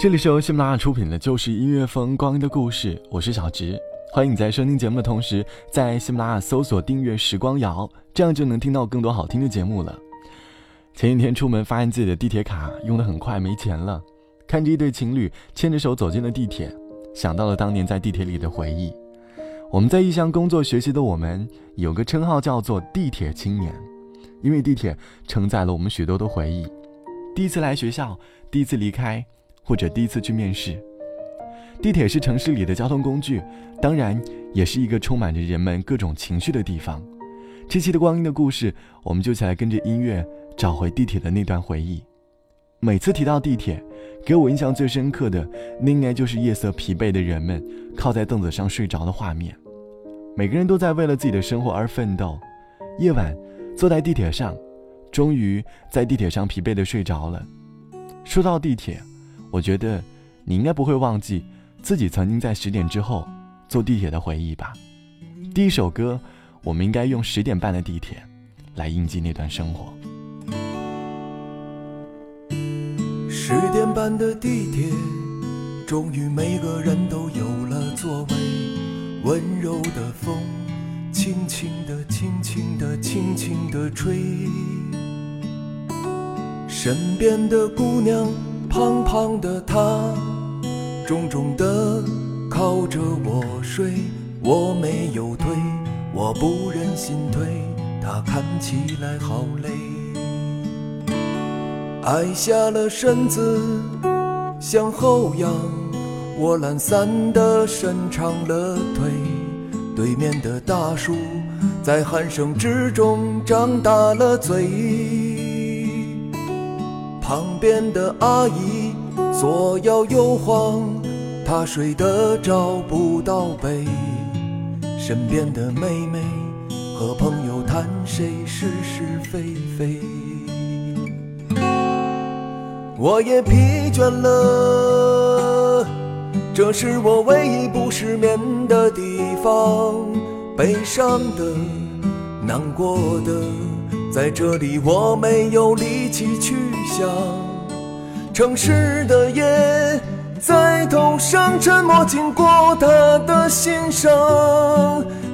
这里是由喜马拉雅出品的《就是音乐风光的故事》，我是小直，欢迎你在收听节目的同时，在喜马拉雅搜索订阅“时光谣”，这样就能听到更多好听的节目了。前几天出门，发现自己的地铁卡用的很快，没钱了。看着一对情侣牵着手走进了地铁，想到了当年在地铁里的回忆。我们在异乡工作学习的我们，有个称号叫做“地铁青年”，因为地铁承载了我们许多的回忆。第一次来学校，第一次离开。或者第一次去面试，地铁是城市里的交通工具，当然也是一个充满着人们各种情绪的地方。这期的光阴的故事，我们就起来跟着音乐找回地铁的那段回忆。每次提到地铁，给我印象最深刻的，那应该就是夜色疲惫的人们靠在凳子上睡着的画面。每个人都在为了自己的生活而奋斗。夜晚，坐在地铁上，终于在地铁上疲惫的睡着了。说到地铁。我觉得你应该不会忘记自己曾经在十点之后坐地铁的回忆吧。第一首歌，我们应该用十点半的地铁来印记那段生活。十点半的地铁，终于每个人都有了座位。温柔的风，轻轻地、轻轻地、轻轻地吹。身边的姑娘。胖胖的他，重重的靠着我睡，我没有推，我不忍心推，他看起来好累。矮下了身子向后仰，我懒散的伸长了腿。对面的大叔在鼾声之中张大了嘴。旁边的阿姨左摇右晃，她睡得找不到北。身边的妹妹和朋友谈谁是是非非。我也疲倦了，这是我唯一不失眠的地方。悲伤的，难过的。在这里，我没有力气去想城市的夜，在头上沉默，经过他的心上。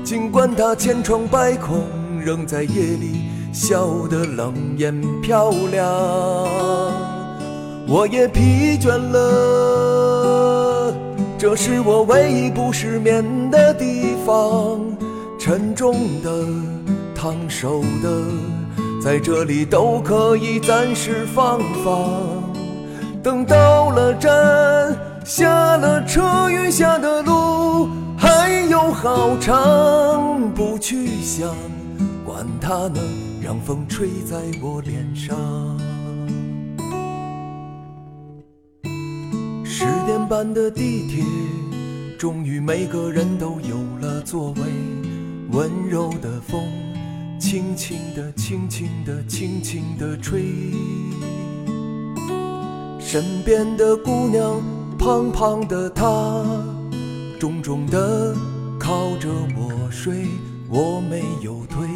尽管他千疮百孔，仍在夜里笑得冷艳漂亮。我也疲倦了，这是我唯一不失眠的地方。沉重的，烫手的。在这里都可以暂时放放，等到了站，下了车，余下的路还有好长。不去想，管它呢，让风吹在我脸上。十点半的地铁，终于每个人都有了座位，温柔的风。轻轻地，轻轻地，轻轻地吹。身边的姑娘，胖胖的她，重重的靠着我睡。我没有推，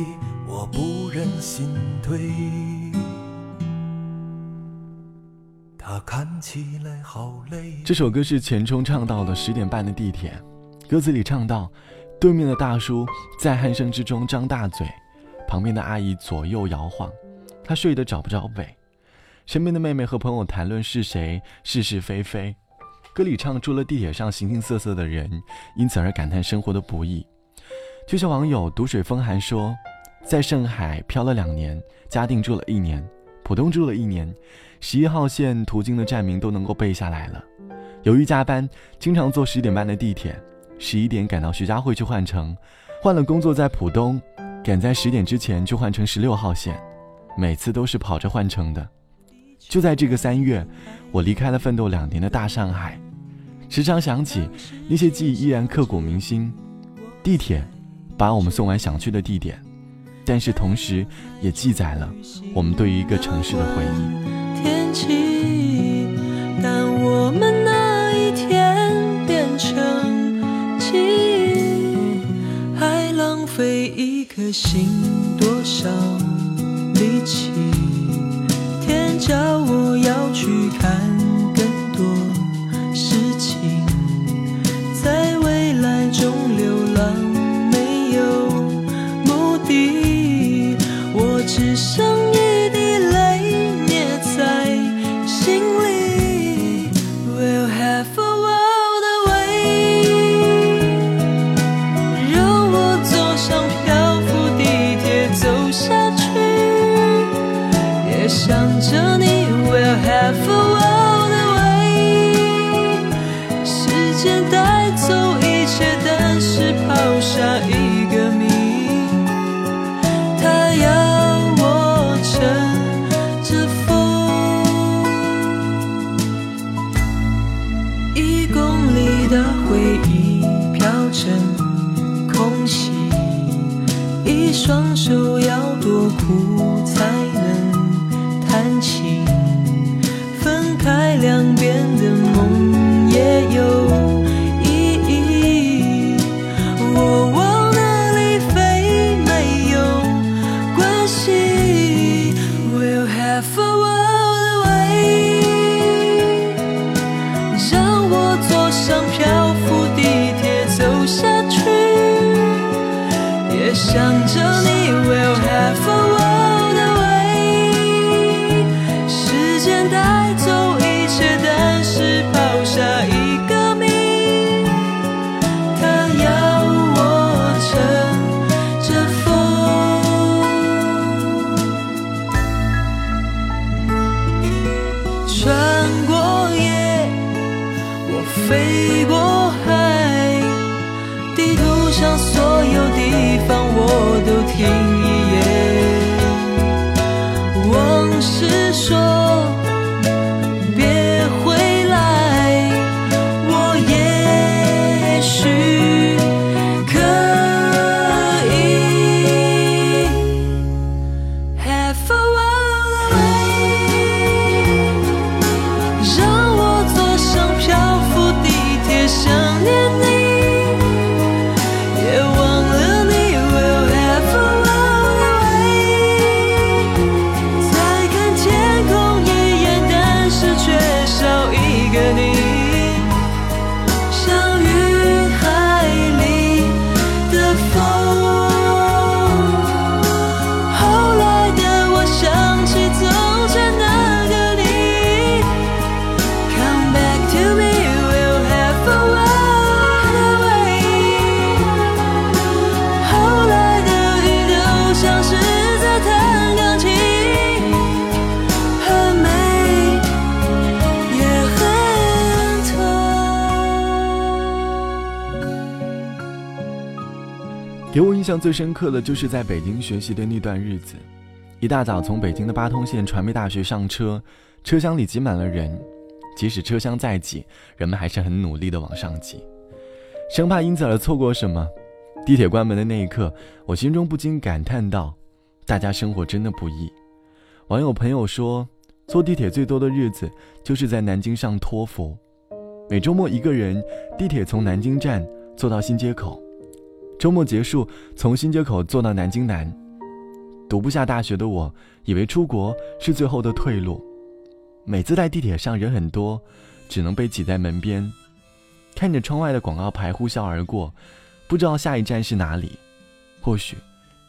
我不忍心推。她看起来好累。这首歌是钱冲唱到的《十点半的地铁》，歌词里唱到，对面的大叔在鼾声之中张大嘴。旁边的阿姨左右摇晃，他睡得找不着北。身边的妹妹和朋友谈论是谁是是非非。歌里唱出了地铁上形形色色的人，因此而感叹生活的不易。就像网友毒水风寒说，在上海漂了两年，嘉定住了一年，浦东住了一年，十一号线途经的站名都能够背下来了。由于加班，经常坐十点半的地铁，十一点赶到徐家汇去换乘，换了工作在浦东。赶在十点之前就换成十六号线，每次都是跑着换乘的。就在这个三月，我离开了奋斗两年的大上海，时常想起那些记忆，依然刻骨铭心。地铁把我们送完想去的地点，但是同时也记载了我们对于一个城市的回忆。天气，但我们颗心多少力气？天叫我要都停印象最深刻的就是在北京学习的那段日子，一大早从北京的八通线传媒大学上车，车厢里挤满了人，即使车厢再挤，人们还是很努力的往上挤，生怕因此而错过什么。地铁关门的那一刻，我心中不禁感叹道：大家生活真的不易。网友朋友说，坐地铁最多的日子就是在南京上托福，每周末一个人，地铁从南京站坐到新街口。周末结束，从新街口坐到南京南。读不下大学的我，以为出国是最后的退路。每次在地铁上人很多，只能被挤在门边，看着窗外的广告牌呼啸而过，不知道下一站是哪里。或许，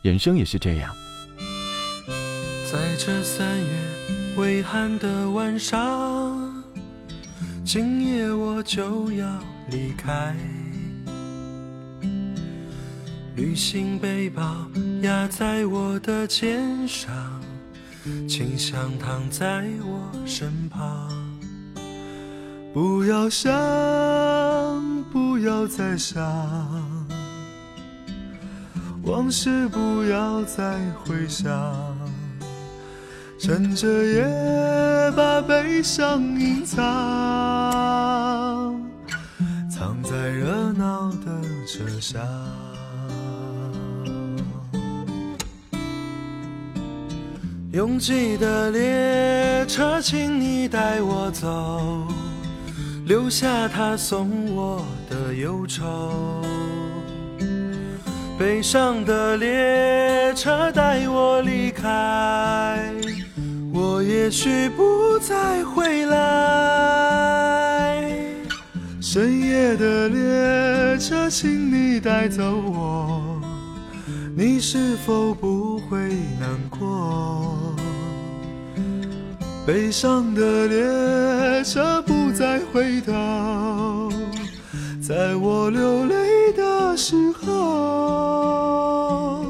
人生也是这样。在这三月微寒的晚上，今夜我就要离开。旅行背包压在我的肩上，清香躺在我身旁。不要想，不要再想，往事不要再回想。趁着夜把悲伤隐藏，藏在热闹的车厢。拥挤的列车，请你带我走，留下他送我的忧愁。悲伤的列车带我离开，我也许不再回来。深夜的列车，请你带走我，你是否不会难过？悲伤的列车不再回头，在我流泪的时候。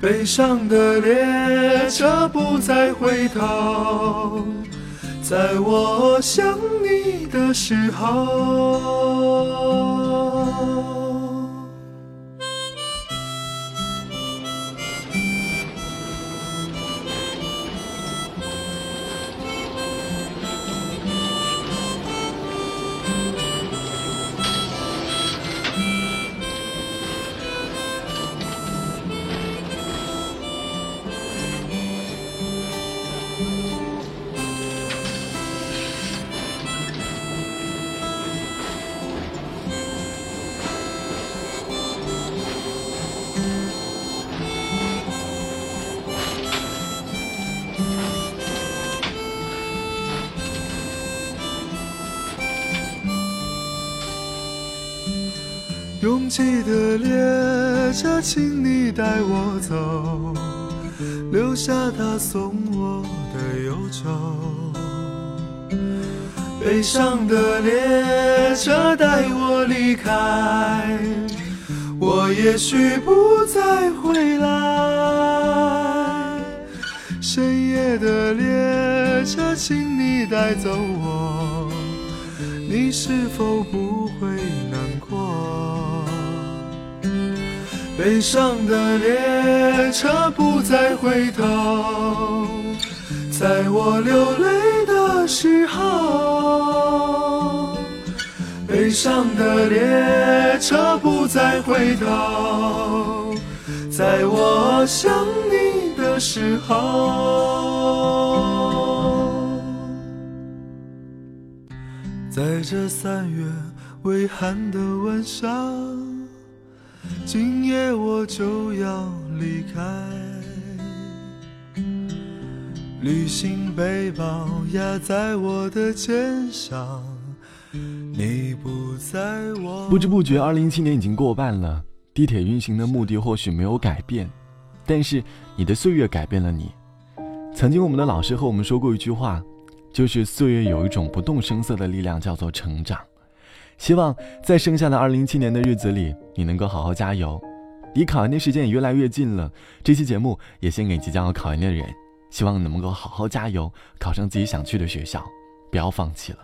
悲伤的列车不再回头，在我想你的时候。拥挤的列车，请你带我走，留下他送我的忧愁。悲伤的列车带我离开，我也许不再回来。深夜的列车，请你带走我，你是否不会难过？悲伤的列车不再回头，在我流泪的时候。悲伤的列车不再回头，在我想你的时候。在这三月微寒的晚上。今夜我就要离开，旅行背包压在我的肩上，你不在我。不知不觉，二零一七年已经过半了。地铁运行的目的或许没有改变，但是你的岁月改变了你。曾经我们的老师和我们说过一句话，就是岁月有一种不动声色的力量，叫做成长。希望在剩下的二零一七年的日子里，你能够好好加油。离考研的时间也越来越近了，这期节目也献给即将要考研的人，希望你能够好好加油，考上自己想去的学校，不要放弃了。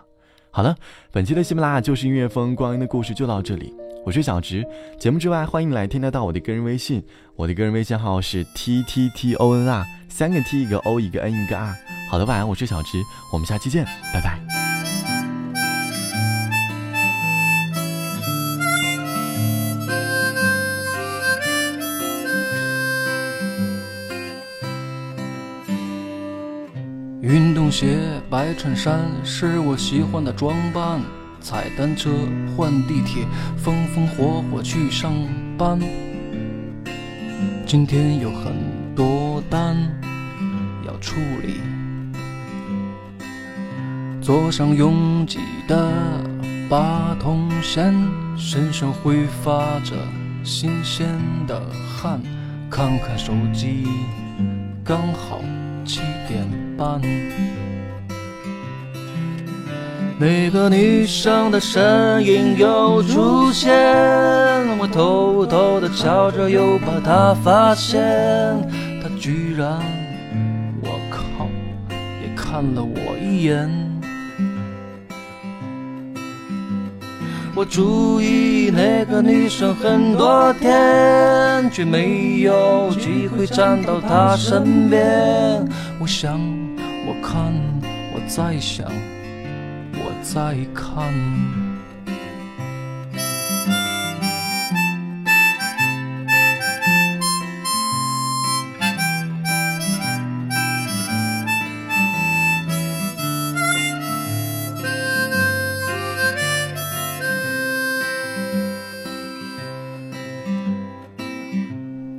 好了，本期的喜马拉雅就是音乐风光阴的故事就到这里，我是小直。节目之外，欢迎来添加到我的个人微信，我的个人微信号是 t t t o n r，三个 t 一个 o 一个 n 一个 r。好的，晚安，我是小直，我们下期见，拜拜。鞋、白衬衫是我喜欢的装扮，踩单车、换地铁，风风火火去上班。今天有很多单要处理，坐上拥挤的八通线，身上挥发着新鲜的汗，看看手机，刚好七点半。那个女生的身影又出现，我偷偷的瞧着，又把她发现，她居然，我靠，也看了我一眼。我注意那个女生很多天，却没有机会站到她身边。我想。我看我在想，再看。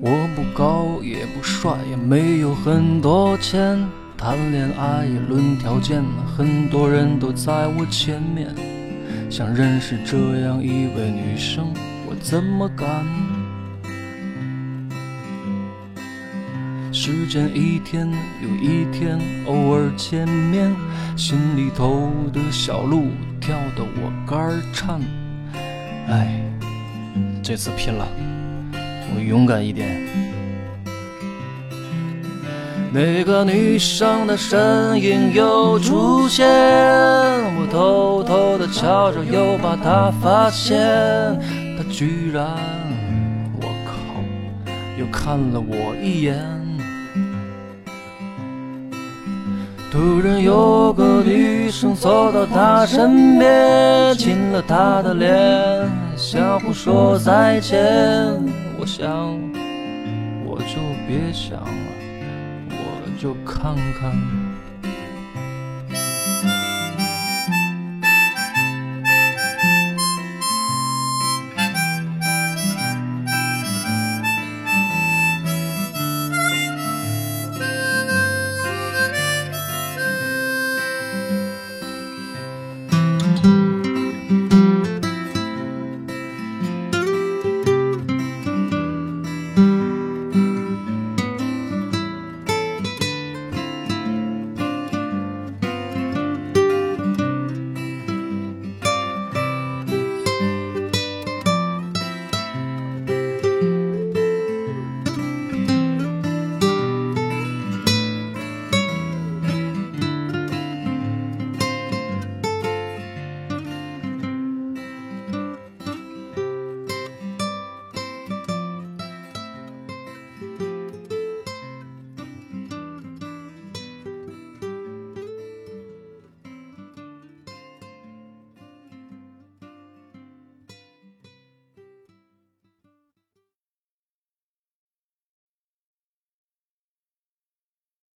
我不高也不帅，也没有很多钱，谈恋爱也论条件，很多人都在我前面。想认识这样一位女生，我怎么敢？时间一天又一天，偶尔见面，心里头的小鹿跳得我肝儿颤。哎，这次拼了！我勇敢一点。那个女生的身影又出现，我偷偷的瞧着，又把她发现，她居然，我靠，又看了我一眼。突然有个女生走到她身边，亲了她的脸，相互说再见。我想，我就别想了，就看看。